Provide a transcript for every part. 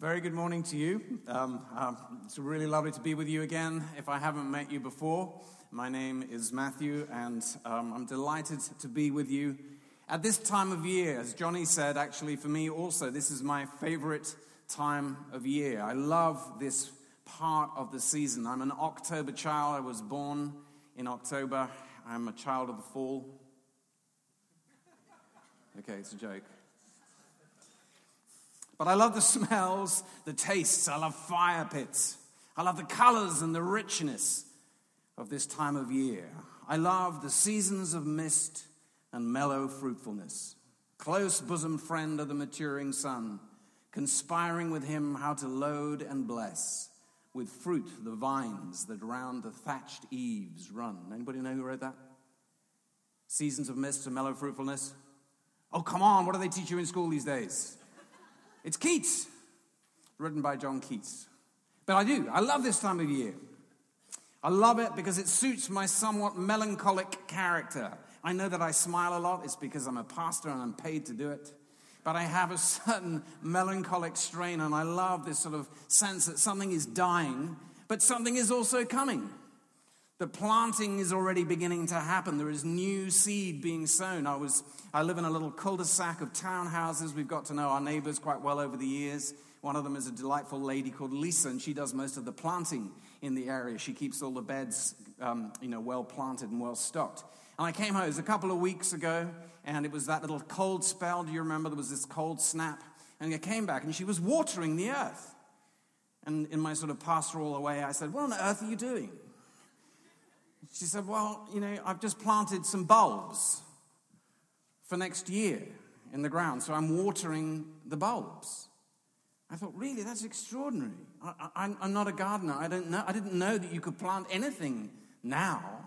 Very good morning to you. Um, um, it's really lovely to be with you again. If I haven't met you before, my name is Matthew, and um, I'm delighted to be with you at this time of year. As Johnny said, actually, for me also, this is my favorite time of year. I love this part of the season. I'm an October child. I was born in October. I'm a child of the fall. Okay, it's a joke. But I love the smells, the tastes. I love fire pits. I love the colors and the richness of this time of year. I love the seasons of mist and mellow fruitfulness. Close bosom friend of the maturing sun, conspiring with him how to load and bless with fruit the vines that round the thatched eaves run. Anybody know who wrote that? Seasons of mist and mellow fruitfulness? Oh, come on, what do they teach you in school these days? It's Keats, written by John Keats. But I do. I love this time of year. I love it because it suits my somewhat melancholic character. I know that I smile a lot. It's because I'm a pastor and I'm paid to do it. But I have a certain melancholic strain, and I love this sort of sense that something is dying, but something is also coming. The planting is already beginning to happen. There is new seed being sown. I, was, I live in a little cul de sac of townhouses. We've got to know our neighbors quite well over the years. One of them is a delightful lady called Lisa, and she does most of the planting in the area. She keeps all the beds um, you know, well planted and well stocked. And I came home, it was a couple of weeks ago, and it was that little cold spell. Do you remember? There was this cold snap. And I came back, and she was watering the earth. And in my sort of pastoral way, I said, What on earth are you doing? She said, Well, you know, I've just planted some bulbs for next year in the ground, so I'm watering the bulbs. I thought, really, that's extraordinary. I, am not a gardener. I, don't know, I didn't know that you could plant anything now.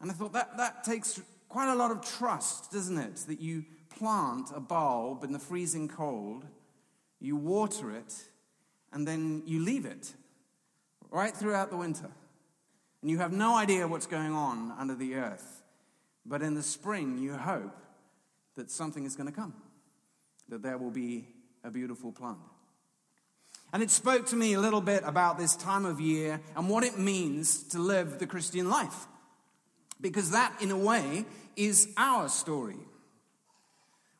And I thought that, that takes quite a lot of trust, doesn't it? That you plant a bulb in the freezing cold, you water it, and then you leave it right throughout the winter and you have no idea what's going on under the earth. But in the spring, you hope that something is going to come, that there will be a beautiful plant. And it spoke to me a little bit about this time of year and what it means to live the Christian life. Because that, in a way, is our story.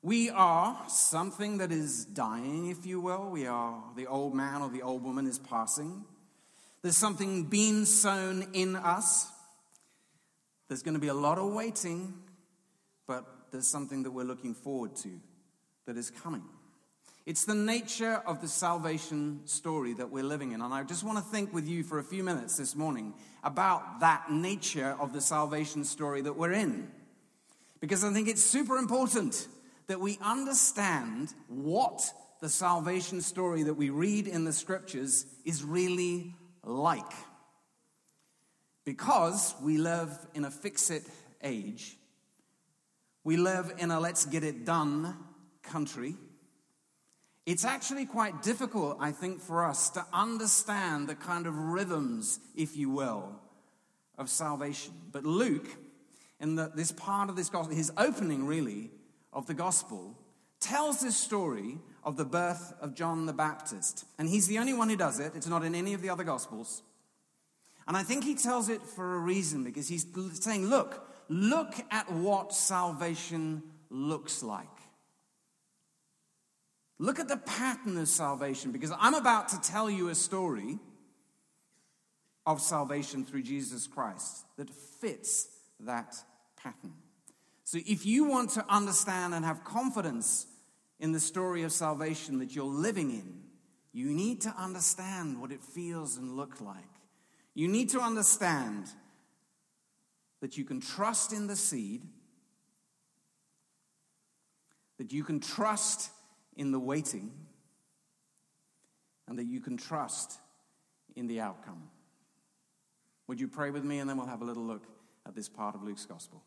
We are something that is dying, if you will. We are the old man or the old woman is passing. There's something being sown in us. There's going to be a lot of waiting, but there's something that we're looking forward to that is coming. It's the nature of the salvation story that we're living in. And I just want to think with you for a few minutes this morning about that nature of the salvation story that we're in. Because I think it's super important that we understand what the salvation story that we read in the scriptures is really like. Because we live in a fix it age, we live in a let's get it done country. It's actually quite difficult, I think, for us to understand the kind of rhythms, if you will, of salvation. But Luke, in the, this part of this gospel, his opening really of the gospel, tells this story of the birth of John the Baptist. And he's the only one who does it, it's not in any of the other Gospels. And I think he tells it for a reason because he's saying, look, look at what salvation looks like. Look at the pattern of salvation because I'm about to tell you a story of salvation through Jesus Christ that fits that pattern. So if you want to understand and have confidence in the story of salvation that you're living in, you need to understand what it feels and looks like. You need to understand that you can trust in the seed, that you can trust in the waiting, and that you can trust in the outcome. Would you pray with me and then we'll have a little look at this part of Luke's gospel?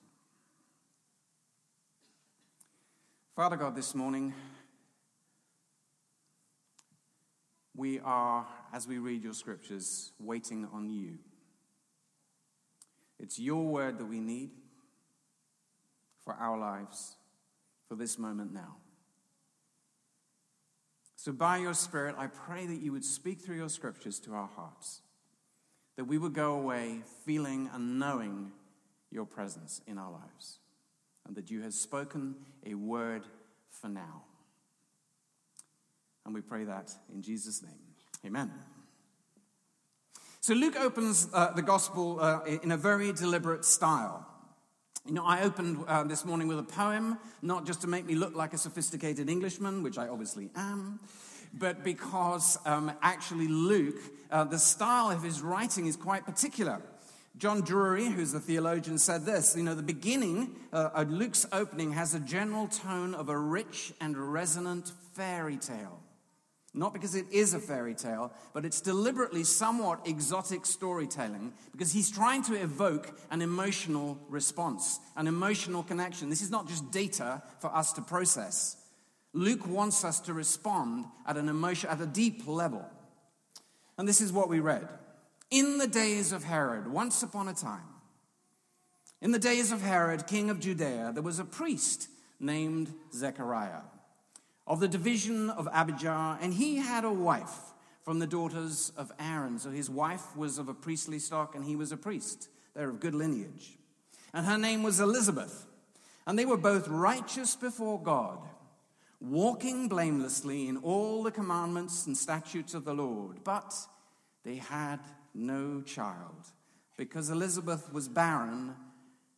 Father God, this morning, we are, as we read your scriptures, waiting on you. It's your word that we need for our lives, for this moment now. So, by your Spirit, I pray that you would speak through your scriptures to our hearts, that we would go away feeling and knowing your presence in our lives, and that you have spoken a word for now. And we pray that in Jesus' name. Amen. So Luke opens uh, the gospel uh, in a very deliberate style. You know, I opened uh, this morning with a poem, not just to make me look like a sophisticated Englishman, which I obviously am, but because um, actually Luke, uh, the style of his writing is quite particular. John Drury, who's a theologian, said this You know, the beginning uh, of Luke's opening has a general tone of a rich and resonant fairy tale. Not because it is a fairy tale, but it's deliberately somewhat exotic storytelling because he's trying to evoke an emotional response, an emotional connection. This is not just data for us to process. Luke wants us to respond at an emotion, at a deep level. And this is what we read. In the days of Herod, once upon a time, in the days of Herod, king of Judea, there was a priest named Zechariah of the division of Abijah, and he had a wife from the daughters of Aaron. So his wife was of a priestly stock, and he was a priest. They're of good lineage. And her name was Elizabeth. And they were both righteous before God, walking blamelessly in all the commandments and statutes of the Lord. But they had no child, because Elizabeth was barren,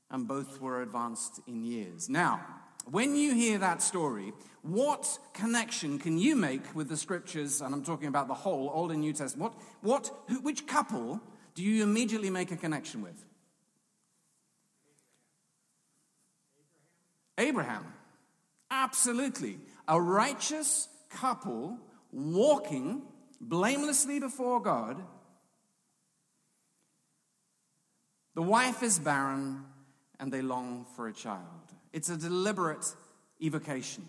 and both were advanced in years. Now, when you hear that story, what connection can you make with the scriptures? And I'm talking about the whole Old and New Testament. What, what, which couple do you immediately make a connection with? Abraham. Abraham. Absolutely. A righteous couple walking blamelessly before God. The wife is barren and they long for a child. It's a deliberate evocation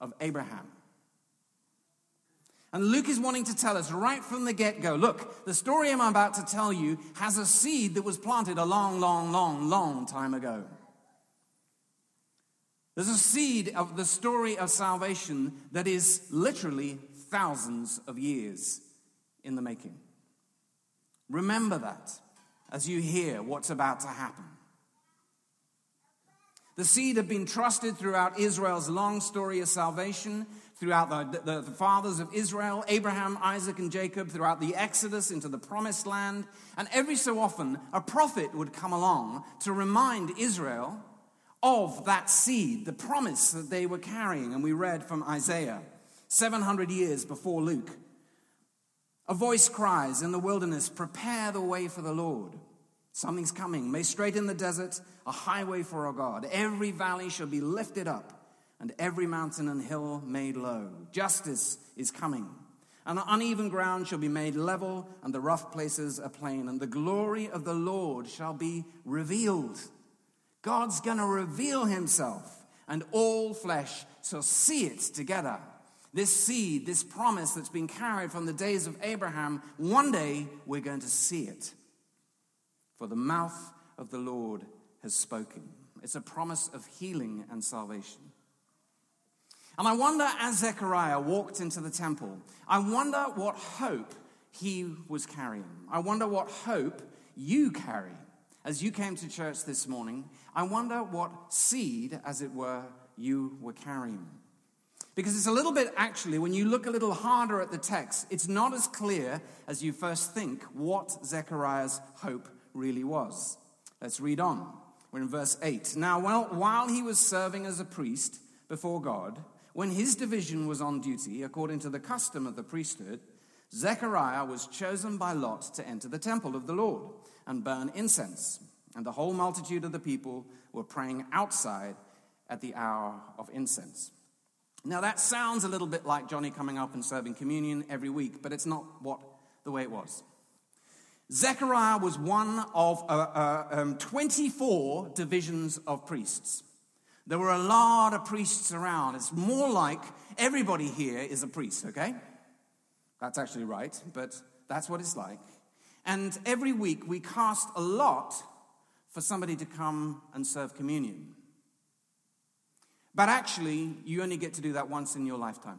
of Abraham. And Luke is wanting to tell us right from the get go look, the story I'm about to tell you has a seed that was planted a long, long, long, long time ago. There's a seed of the story of salvation that is literally thousands of years in the making. Remember that as you hear what's about to happen. The seed had been trusted throughout Israel's long story of salvation, throughout the, the, the, fathers of Israel, Abraham, Isaac, and Jacob, throughout the Exodus into the promised land. And every so often, a prophet would come along to remind Israel of that seed, the promise that they were carrying. And we read from Isaiah 700 years before Luke. A voice cries in the wilderness, Prepare the way for the Lord. Something's coming. May straighten the desert a highway for our God. Every valley shall be lifted up, and every mountain and hill made low. Justice is coming. And the uneven ground shall be made level, and the rough places a plain, and the glory of the Lord shall be revealed. God's going to reveal himself, and all flesh shall see it together. This seed, this promise that's been carried from the days of Abraham, one day we're going to see it for the mouth of the Lord has spoken. It's a promise of healing and salvation. And I wonder, as Zechariah walked into the temple, I wonder what hope he was carrying. I wonder what hope you carry as you came to church this morning. I wonder what seed, as it were, you were carrying. Because it's a little bit, actually, when you look a little harder at the text, it's not as clear as you first think what Zechariah's hope really was. Let's read on. We're in verse 8. Now, while, he was serving as a priest before God, when his division was on duty, according to the custom of the priesthood, Zechariah was chosen by Lot to enter the temple of the Lord and burn incense. And the whole multitude of the people were praying outside at the hour of incense. Now, that sounds a little bit like Johnny coming up and serving communion every week, but it's not what the way it was. Zechariah was one of uh, uh, um, 24 divisions of priests. There were a lot of priests around. It's more like everybody here is a priest, okay? That's actually right, but that's what it's like. And every week we cast a lot for somebody to come and serve communion. But actually, you only get to do that once in your lifetime.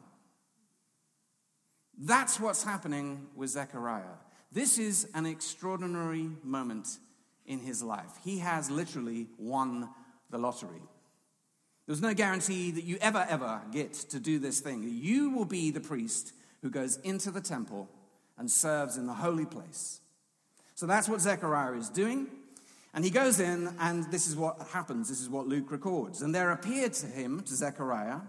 That's what's happening with Zechariah. This is an extraordinary moment in his life. He has literally won the lottery. There's no guarantee that you ever, ever get to do this thing. You will be the priest who goes into the temple and serves in the holy place. So that's what Zechariah is doing. And he goes in, and this is what happens. This is what Luke records. And there appeared to him, to Zechariah,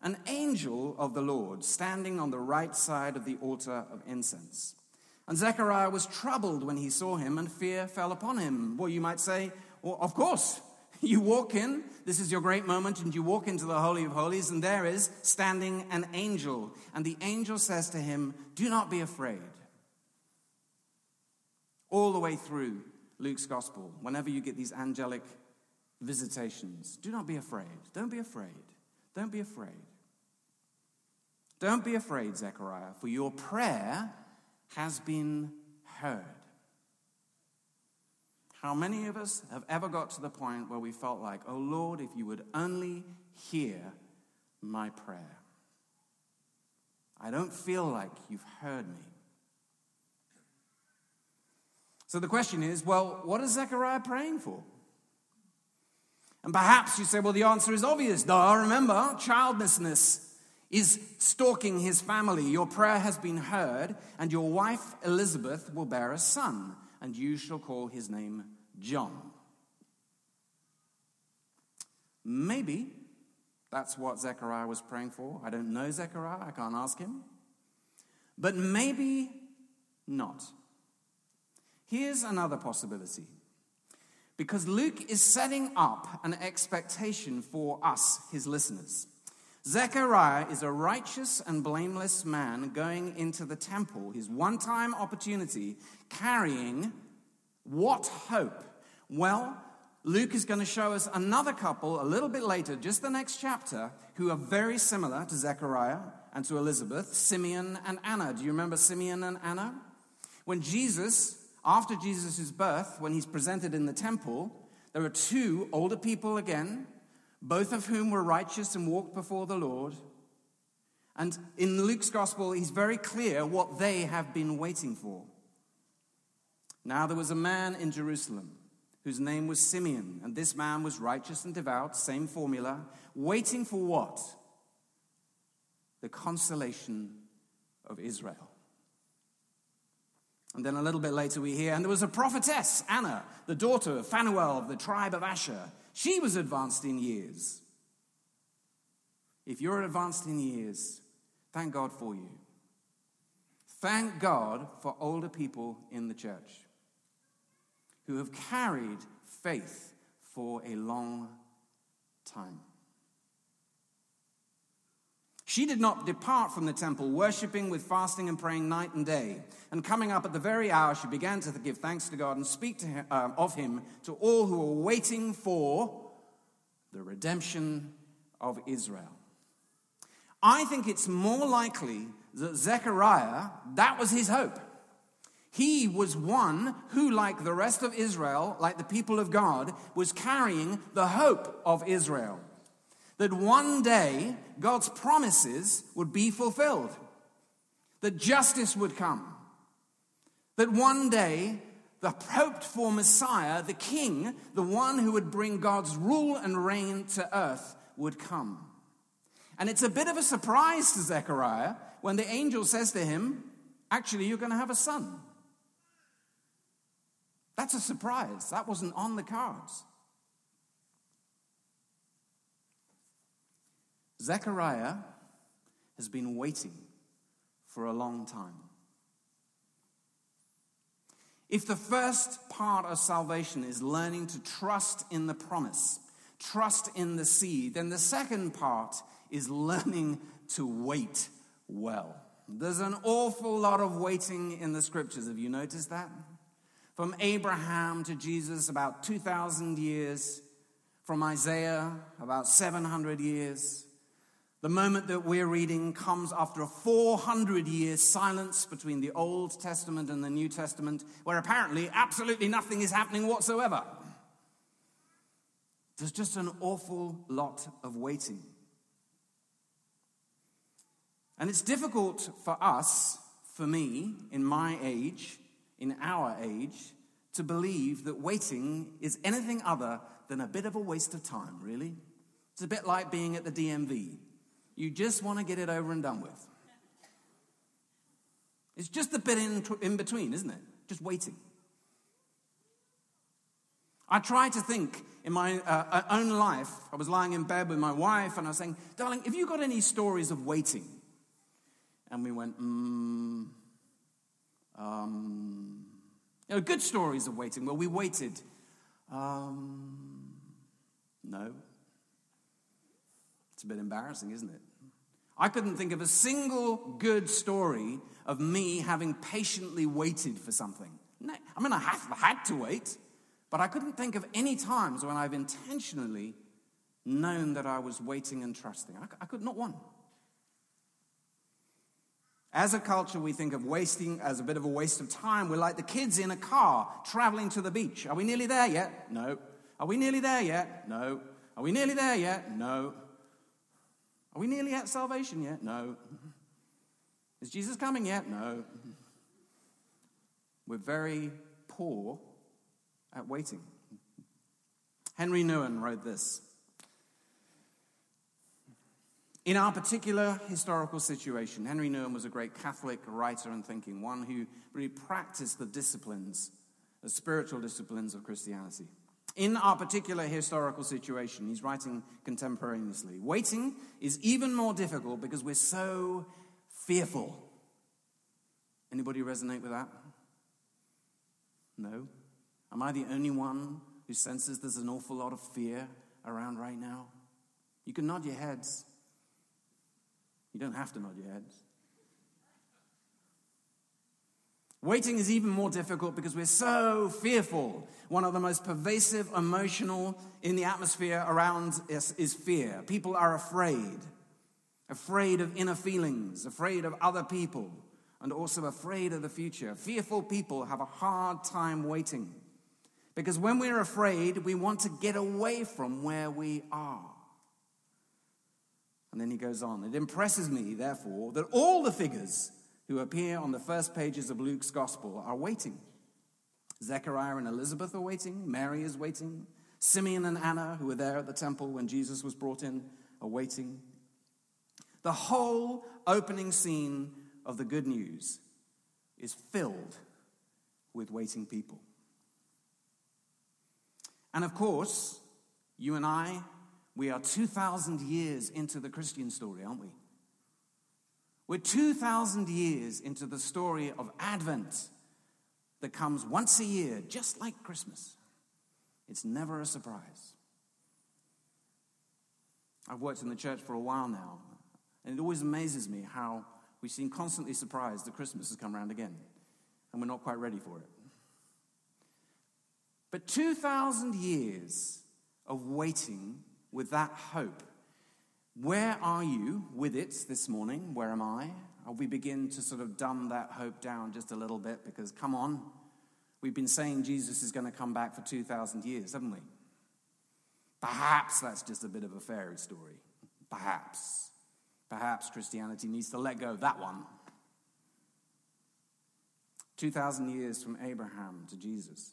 an angel of the Lord standing on the right side of the altar of incense. And Zechariah was troubled when he saw him, and fear fell upon him. Well, you might say, well, of course. You walk in, this is your great moment, and you walk into the Holy of Holies, and there is standing an angel. And the angel says to him, Do not be afraid. All the way through Luke's gospel, whenever you get these angelic visitations, do not be afraid. Don't be afraid. Don't be afraid. Don't be afraid, Zechariah, for your prayer has been heard. How many of us have ever got to the point where we felt like, oh Lord, if you would only hear my prayer? I don't feel like you've heard me. So the question is well, what is Zechariah praying for? And perhaps you say, well, the answer is obvious. Duh, remember, childlessness is stalking his family. Your prayer has been heard, and your wife Elizabeth will bear a son, and you shall call his name John. Maybe that's what Zechariah was praying for. I don't know Zechariah, I can't ask him. But maybe not. Here's another possibility. Because Luke is setting up an expectation for us, his listeners. Zechariah is a righteous and blameless man going into the temple, his one time opportunity, carrying what hope? Well, Luke is going to show us another couple a little bit later, just the next chapter, who are very similar to Zechariah and to Elizabeth, Simeon and Anna. Do you remember Simeon and Anna? When Jesus, after Jesus' birth, when he's presented in the temple, there are two older people again both of whom were righteous and walked before the Lord. And in Luke's gospel, he's very clear what they have been waiting for. Now, there was a man in Jerusalem whose name was Simeon, and this man was righteous and devout, same formula, waiting for what? The consolation of Israel. And then a little bit later, we hear, and there was a prophetess, Anna, the daughter of Phanuel of the tribe of Asher. She was advanced in years. If you're advanced in years, thank God for you. Thank God for older people in the church who have carried faith for a long time. She did not depart from the temple, worshiping with fasting and praying night and day. And coming up at the very hour, she began to give thanks to God and speak to him, uh, of him to all who were waiting for the redemption of Israel. I think it's more likely that Zechariah, that was his hope. He was one who, like the rest of Israel, like the people of God, was carrying the hope of Israel that one day God's promises would be fulfilled, that justice would come, that one day the hoped for Messiah, the King, the one who would bring God's rule and reign to earth, would come. And it's a bit of a surprise to Zechariah when the angel says to him, Actually, you're going to have a son. That's a surprise. That wasn't on the cards. Zechariah has been waiting for a long time. If the first part of salvation is learning to trust in the promise, trust in the seed, then the second part is learning to wait well. There's an awful lot of waiting in the scriptures. Have you noticed that? From Abraham to Jesus, about 2,000 years. From Isaiah, about 700 years. The moment that we're reading comes after a 400 year silence between the Old Testament and the New Testament, where apparently absolutely nothing is happening whatsoever. There's just an awful lot of waiting. And it's difficult for us for me, in my age, in our age, to believe that waiting is anything other than a bit of a waste of time, really. It's a bit like being at the DMV. You just want to get it over and done with. It's just a bit in, in between, isn't it? Just waiting. I try to think in my uh, uh, own life. I was lying in bed with my wife and I was saying, Darling, have you got any stories of waiting? And we went, mm, um, you know, good stories of waiting. Well, we waited. Um, no. It's a bit embarrassing, isn't it? I couldn't think of a single good story of me having patiently waited for something. I mean, I have had to wait. But I couldn't think of any times when I've intentionally known that I was waiting and trusting. I, I could not one. As a culture, we think of wasting as a bit of a waste of time. We're like the kids in a car traveling to the beach. Are we nearly there yet? No. Are we nearly there yet? No. Are we nearly there yet? No. Are we nearly at salvation yet? No. Is Jesus coming yet? No. We're very poor at waiting. Henry Nouwen wrote this. In our particular historical situation, Henry Nouwen was a great Catholic writer and thinking, one who really practiced the disciplines, the spiritual disciplines of Christianity. In our particular historical situation, he's writing contemporaneously. Waiting is even more difficult because we're so fearful. Anybody resonate with that? No? Am I the only one who senses there's an awful lot of fear around right now? You can nod your heads. You don't have to nod your heads. Waiting is even more difficult because we're so fearful. One of the most pervasive emotional in the atmosphere around us is fear. People are afraid, afraid of inner feelings, afraid of other people, and also afraid of the future. Fearful people have a hard time waiting. Because when we're afraid, we want to get away from where we are. And then he goes on. It impresses me, therefore, that all the figures who appear on the first pages of Luke's gospel are waiting. Zechariah and Elizabeth are waiting. Mary is waiting. Simeon and Anna, who were there at the temple when Jesus was brought in, are waiting. The whole opening scene of the good news is filled with waiting people. And of course, you and I, we are 2,000 years into the Christian story, aren't we? We're 2,000 years into the story of Advent that comes once a year, just like Christmas. It's never a surprise. I've worked in the church for a while now, and it always amazes me how we seem constantly surprised that Christmas has come around again, and we're not quite ready for it. But 2,000 years of waiting with that hope. Where are you with it this morning? Where am I? We begin to sort of dumb that hope down just a little bit because, come on, we've been saying Jesus is going to come back for 2,000 years, haven't we? Perhaps that's just a bit of a fairy story. Perhaps. Perhaps Christianity needs to let go of that one. 2,000 years from Abraham to Jesus.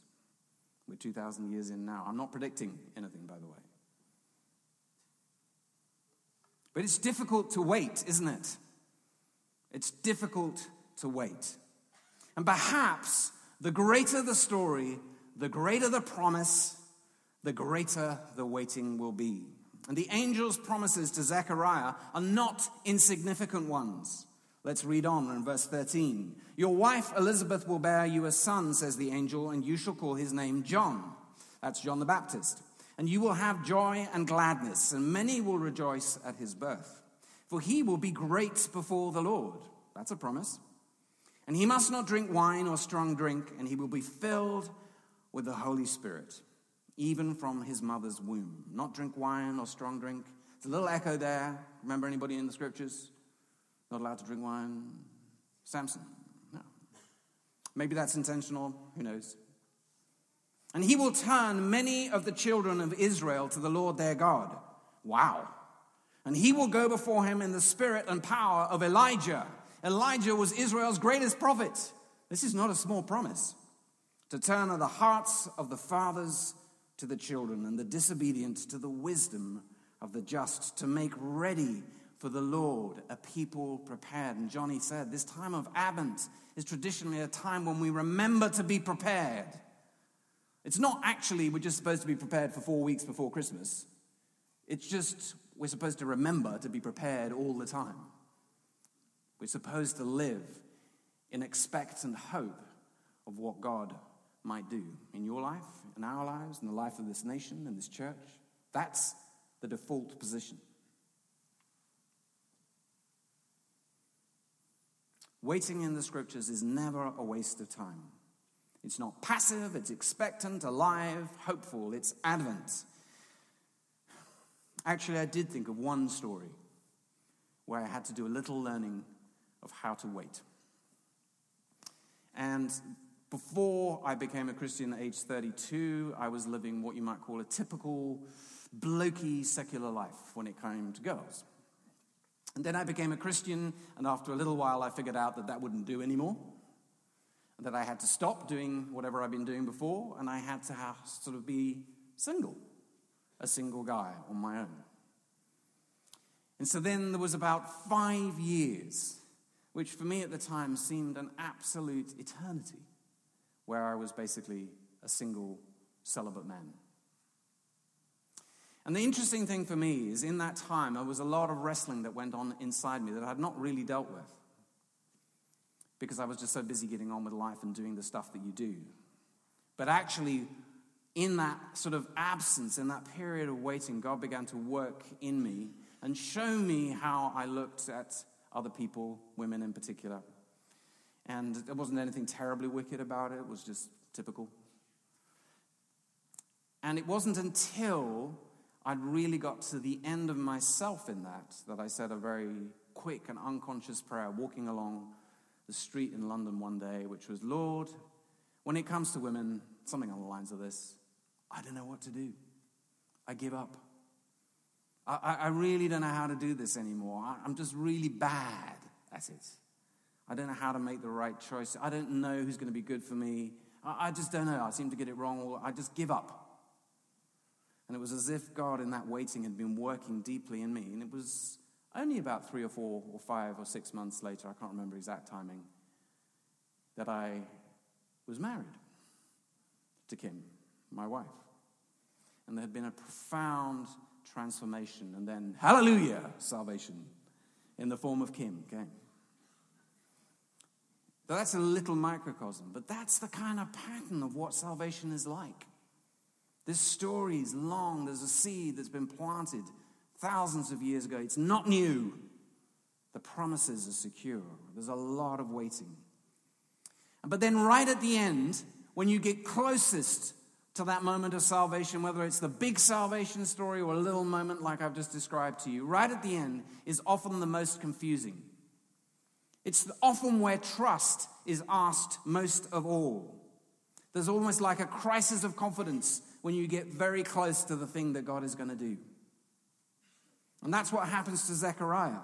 We're 2,000 years in now. I'm not predicting anything, by the way. But it's difficult to wait, isn't it? It's difficult to wait. And perhaps the greater the story, the greater the promise, the greater the waiting will be. And the angel's promises to Zechariah are not insignificant ones. Let's read on in verse 13. Your wife Elizabeth will bear you a son, says the angel, and you shall call his name John. That's John the Baptist. And you will have joy and gladness, and many will rejoice at his birth. For he will be great before the Lord. That's a promise. And he must not drink wine or strong drink, and he will be filled with the Holy Spirit, even from his mother's womb. Not drink wine or strong drink. It's a little echo there. Remember anybody in the scriptures? Not allowed to drink wine. Samson. No. Maybe that's intentional. Who knows? And he will turn many of the children of Israel to the Lord their God. Wow. And he will go before him in the spirit and power of Elijah Elijah was Israel's greatest prophet. This is not a small promise. To turn the hearts of the fathers to the children and the disobedient to the wisdom of the just, to make ready for the Lord a people prepared. And Johnny said, This time of Advent is traditionally a time when we remember to be prepared. It's not actually we're just supposed to be prepared for four weeks before Christmas. It's just we're supposed to remember to be prepared all the time. We're supposed to live in expectant hope of what God might do in your life, in our lives, in the life of this nation in this church. That's the default position. Waiting in the scriptures is never a waste of time. It's not passive, it's expectant, alive, hopeful. It's Advent. Actually, I did think of one story where I had to do a little learning of how to wait. And before I became a Christian at age 32, I was living what you might call a typical blokey secular life when it came to girls. And then I became a Christian, and after a little while, I figured out that that wouldn't do anymore. That I had to stop doing whatever I'd been doing before, and I had to have, sort of be single, a single guy on my own. And so then there was about five years, which for me at the time seemed an absolute eternity, where I was basically a single celibate man. And the interesting thing for me is in that time, there was a lot of wrestling that went on inside me that I had not really dealt with because I was just so busy getting on with life and doing the stuff that you do. But actually, in that sort of absence, in that period of waiting, God began to work in me and show me how I looked at other people, women in particular. And there wasn't anything terribly wicked about it, it was just typical. And it wasn't until I'd really got to the end of myself in that, that I said a very quick and unconscious prayer walking along the street in London one day, which was, Lord, when it comes to women, something on the lines of this, I don't know what to do. I give up. I, I really don't know how to do this anymore. I, I'm just really bad at it. I don't know how to make the right choice. I don't know who's going to be good for me. I, I just don't know. I seem to get it wrong, I just give up. And it was as if God, in that waiting, had been working deeply in me. And it was only about three or four or five or six months later, I can't remember exact timing, that I was married to Kim, my wife. And there had been a profound transformation. And then, hallelujah, salvation in the form of Kim came. that's a little microcosm, but that's the kind of pattern of what salvation is like. This story is long. There's a seed that's been planted thousands of years ago. It's not new. The promises are secure. There's a lot of waiting. But then, right at the end, when you get closest to that moment of salvation, whether it's the big salvation story or a little moment like I've just described to you, right at the end is often the most confusing. It's often where trust is asked most of all. There's almost like a crisis of confidence when you get very close to the thing that God is going to do. And that's what happens to Zechariah.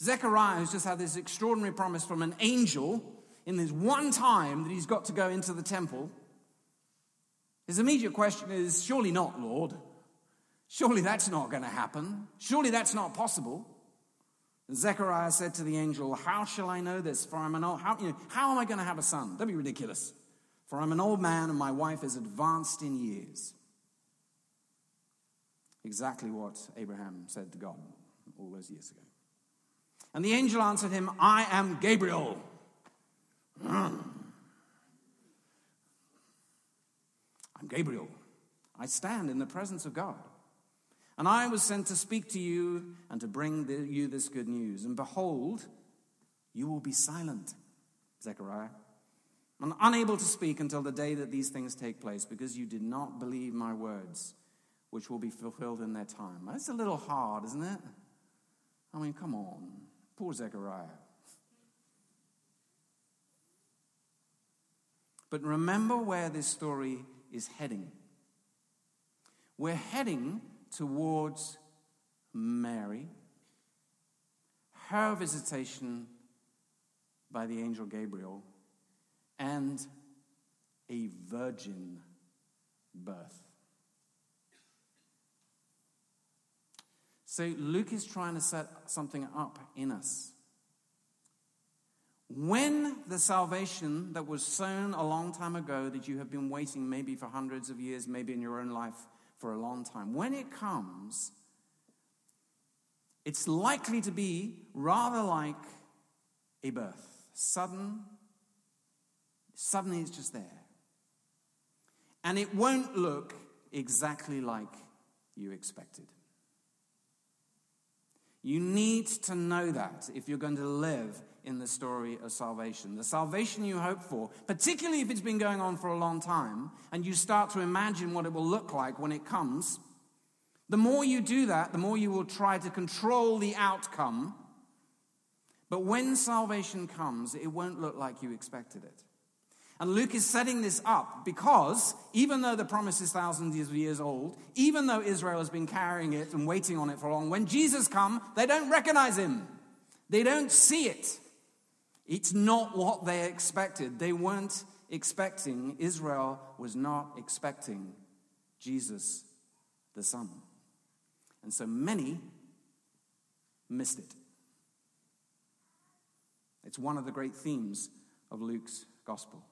Zechariah has just had this extraordinary promise from an angel in this one time that he's got to go into the temple. His immediate question is Surely not, Lord. Surely that's not going to happen. Surely that's not possible. And Zechariah said to the angel, How shall I know this? For I'm an old, how, you know, how am I going to have a son? Don't be ridiculous. For I'm an old man and my wife is advanced in years. Exactly what Abraham said to God all those years ago. And the angel answered him, I am Gabriel. I'm Gabriel. I stand in the presence of God. And I was sent to speak to you and to bring the, you this good news. And behold, you will be silent, Zechariah and unable to speak until the day that these things take place, because you did not believe my words, which will be fulfilled in their time. That's a little hard, isn't it? I mean, come on. Poor Zechariah. But remember where this story is heading. We're heading towards Mary, her visitation by the angel Gabriel, and a virgin birth. So Luke is trying to set something up in us. When the salvation that was sown a long time ago, that you have been waiting maybe for hundreds of years, maybe in your own life for a long time, when it comes, it's likely to be rather like a birth. Sudden, suddenly it's just there. And it won't look exactly like you expected. You need to know that if you're going to live in the story of salvation. The salvation you hope for, particularly if it's been going on for a long time, and you start to imagine what it will look like when it comes, the more you do that, the more you will try to control the outcome. But when salvation comes, it won't look like you expected it. And Luke is setting this up because even though the promise is thousands of years old, even though Israel has been carrying it and waiting on it for long, when Jesus comes, they don't recognize him. They don't see it. It's not what they expected. They weren't expecting, Israel was not expecting Jesus the Son. And so many missed it. It's one of the great themes of Luke's gospel.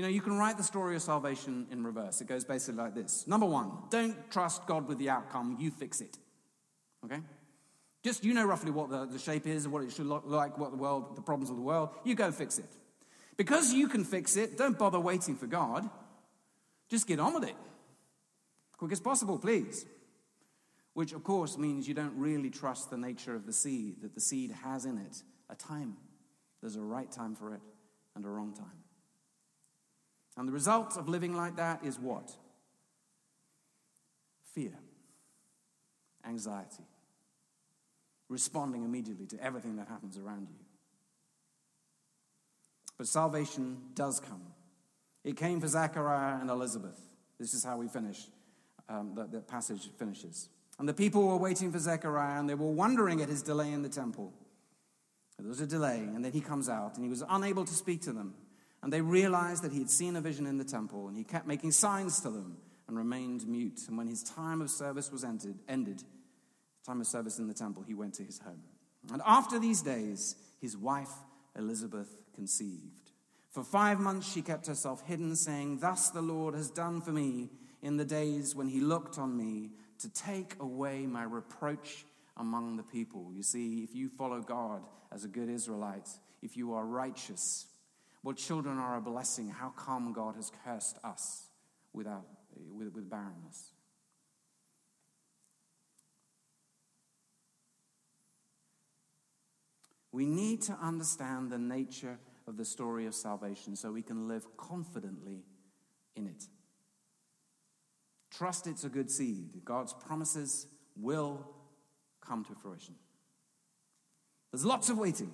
You know, you can write the story of salvation in reverse. It goes basically like this Number one, don't trust God with the outcome, you fix it. Okay? Just you know roughly what the, the shape is, what it should look like, what the world, the problems of the world. You go fix it. Because you can fix it, don't bother waiting for God. Just get on with it. Quick as possible, please. Which, of course, means you don't really trust the nature of the seed, that the seed has in it a time. There's a right time for it and a wrong time. And the result of living like that is what? Fear, anxiety, responding immediately to everything that happens around you. But salvation does come. It came for Zechariah and Elizabeth. This is how we finish, um, passage finishes. And the people were waiting for Zechariah and they were wondering at his delay in the temple. There was a delay, and then he comes out and he was unable to speak to them. And they realized that he had seen a vision in the temple, and he kept making signs to them and remained mute. And when his time of service was ended, ended time of service in the temple, he went to his home. And after these days, his wife Elizabeth conceived. For five months she kept herself hidden, saying, Thus the Lord has done for me in the days when he looked on me to take away my reproach among the people. You see, if you follow God as a good Israelite, if you are righteous, well, children are a blessing. How come God has cursed us with, with barrenness? We need to understand the nature of the story of salvation so we can live confidently in it. Trust it's a good seed. God's promises will come to fruition. There's lots of waiting.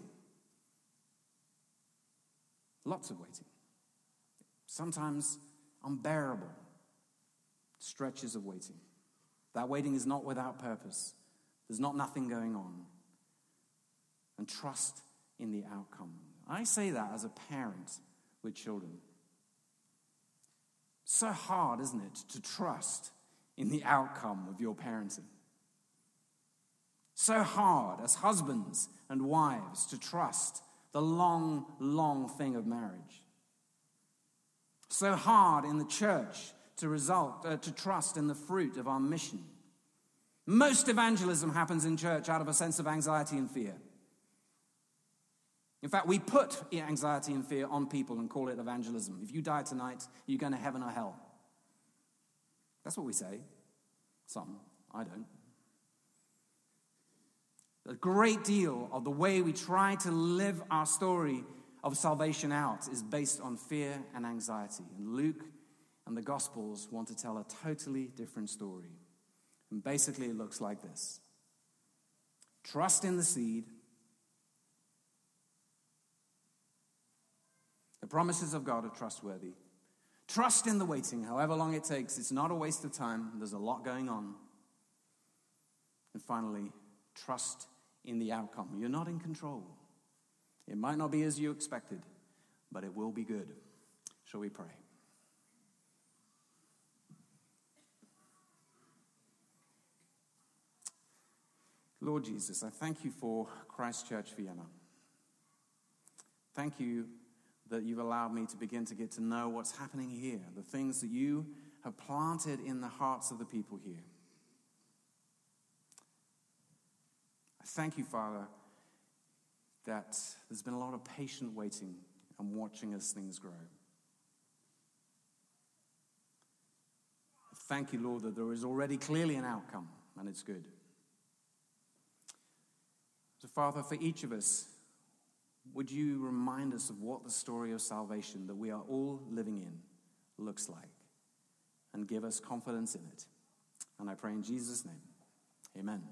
Lots of waiting. Sometimes unbearable stretches of waiting. That waiting is not without purpose. There's not nothing going on and trust in the outcome. I say that as a parent with children. So hard, isn't it, to trust in the outcome of your parenting? So hard as husbands and wives to trust the long, long thing of marriage. So hard in the church to result uh, to trust in the fruit of our mission. Most evangelism happens in church out of a sense of anxiety and fear. In fact, we put anxiety and fear on people and call it evangelism. If you die tonight, you're going to heaven or hell. That's what we say. Some, I don't. A great deal of the way we try to live our story of salvation out is based on fear and anxiety. And Luke and the Gospels want to tell a totally different story. And basically, it looks like this trust in the seed The promises of God are trustworthy. Trust in the waiting, however long it takes. It's not a waste of time, there's a lot going on. And finally, trust in the outcome. You're not in control. It might not be as you expected, but it will be good. Shall we pray? Lord Jesus, I thank you for Christchurch Vienna. Thank you that you've allowed me to begin to get to know what's happening here, the things that you have planted in the hearts of the people here. Thank you, Father, that there's been a lot of patient waiting and watching as things grow. Thank you, Lord, that there is already clearly an outcome, and it's good. So, Father, for each of us, would you remind us of what the story of salvation that we are all living in looks like and give us confidence in it? And I pray in Jesus' name, amen.